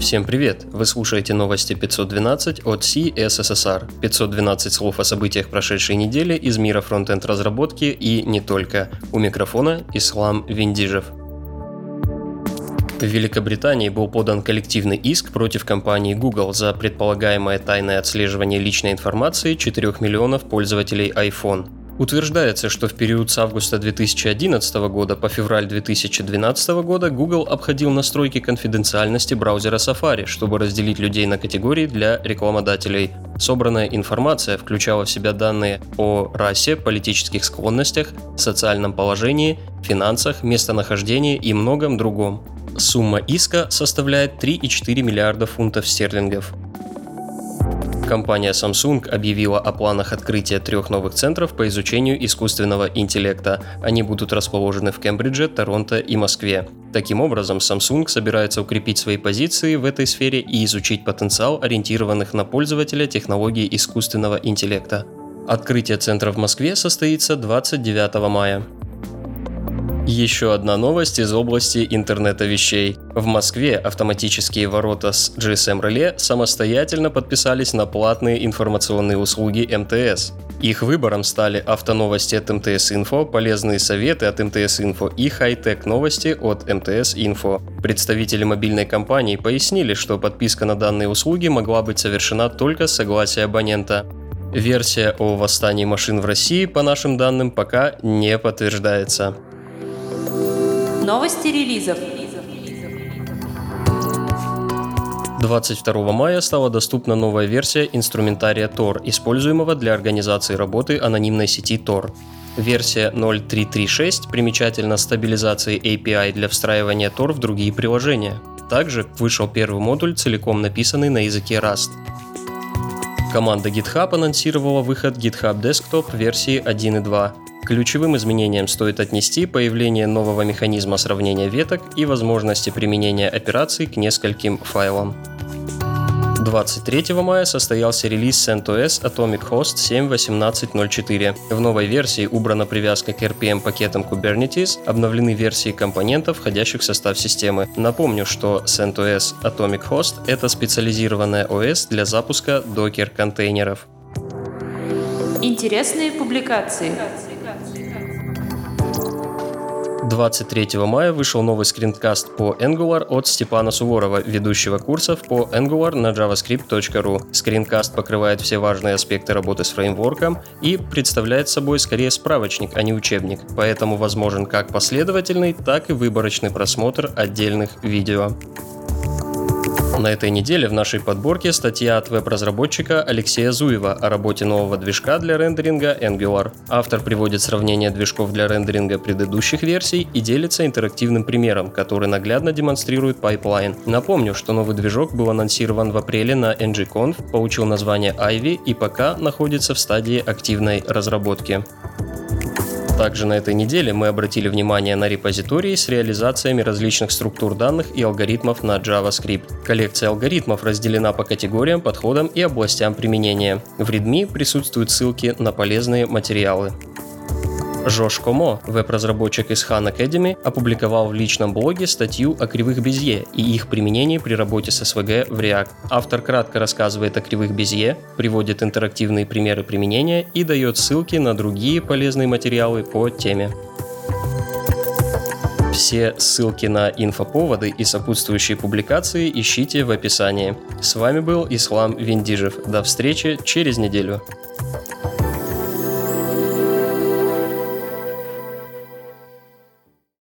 Всем привет! Вы слушаете новости 512 от CSSR. 512 слов о событиях прошедшей недели из мира фронтенд разработки и не только. У микрофона Ислам Виндижев. В Великобритании был подан коллективный иск против компании Google за предполагаемое тайное отслеживание личной информации 4 миллионов пользователей iPhone. Утверждается, что в период с августа 2011 года по февраль 2012 года Google обходил настройки конфиденциальности браузера Safari, чтобы разделить людей на категории для рекламодателей. Собранная информация включала в себя данные о расе, политических склонностях, социальном положении, финансах, местонахождении и многом другом. Сумма иска составляет 3,4 миллиарда фунтов стерлингов. Компания Samsung объявила о планах открытия трех новых центров по изучению искусственного интеллекта. Они будут расположены в Кембридже, Торонто и Москве. Таким образом, Samsung собирается укрепить свои позиции в этой сфере и изучить потенциал ориентированных на пользователя технологий искусственного интеллекта. Открытие центра в Москве состоится 29 мая. Еще одна новость из области интернета вещей. В Москве автоматические ворота с GSM-реле самостоятельно подписались на платные информационные услуги МТС. Их выбором стали автоновости от МТС Инфо, полезные советы от МТС Инфо и хай-тек новости от МТС Инфо. Представители мобильной компании пояснили, что подписка на данные услуги могла быть совершена только с согласия абонента. Версия о восстании машин в России, по нашим данным, пока не подтверждается. Новости релизов. 22 мая стала доступна новая версия инструментария Tor, используемого для организации работы анонимной сети Tor. Версия 0336 примечательна стабилизацией API для встраивания Tor в другие приложения. Также вышел первый модуль, целиком написанный на языке Rust. Команда GitHub анонсировала выход GitHub Desktop версии 1.2. Ключевым изменениям стоит отнести появление нового механизма сравнения веток и возможности применения операций к нескольким файлам. 23 мая состоялся релиз CentOS Atomic Host 7.18.04. В новой версии убрана привязка к RPM-пакетам Kubernetes, обновлены версии компонентов, входящих в состав системы. Напомню, что CentOS Atomic Host — это специализированная ОС для запуска докер-контейнеров. Интересные публикации. 23 мая вышел новый скринкаст по Angular от Степана Суворова, ведущего курсов по Angular на javascript.ru. Скринкаст покрывает все важные аспекты работы с фреймворком и представляет собой скорее справочник, а не учебник, поэтому возможен как последовательный, так и выборочный просмотр отдельных видео. На этой неделе в нашей подборке статья от веб-разработчика Алексея Зуева о работе нового движка для рендеринга Angular. Автор приводит сравнение движков для рендеринга предыдущих версий и делится интерактивным примером, который наглядно демонстрирует пайплайн. Напомню, что новый движок был анонсирован в апреле на ngConf, получил название Ivy и пока находится в стадии активной разработки. Также на этой неделе мы обратили внимание на репозитории с реализациями различных структур данных и алгоритмов на JavaScript. Коллекция алгоритмов разделена по категориям, подходам и областям применения. В README присутствуют ссылки на полезные материалы. Жош Комо, веб-разработчик из Khan Academy, опубликовал в личном блоге статью о кривых Безье и их применении при работе с SVG в React. Автор кратко рассказывает о кривых Безье, приводит интерактивные примеры применения и дает ссылки на другие полезные материалы по теме. Все ссылки на инфоповоды и сопутствующие публикации ищите в описании. С вами был Ислам Виндижев. До встречи через неделю.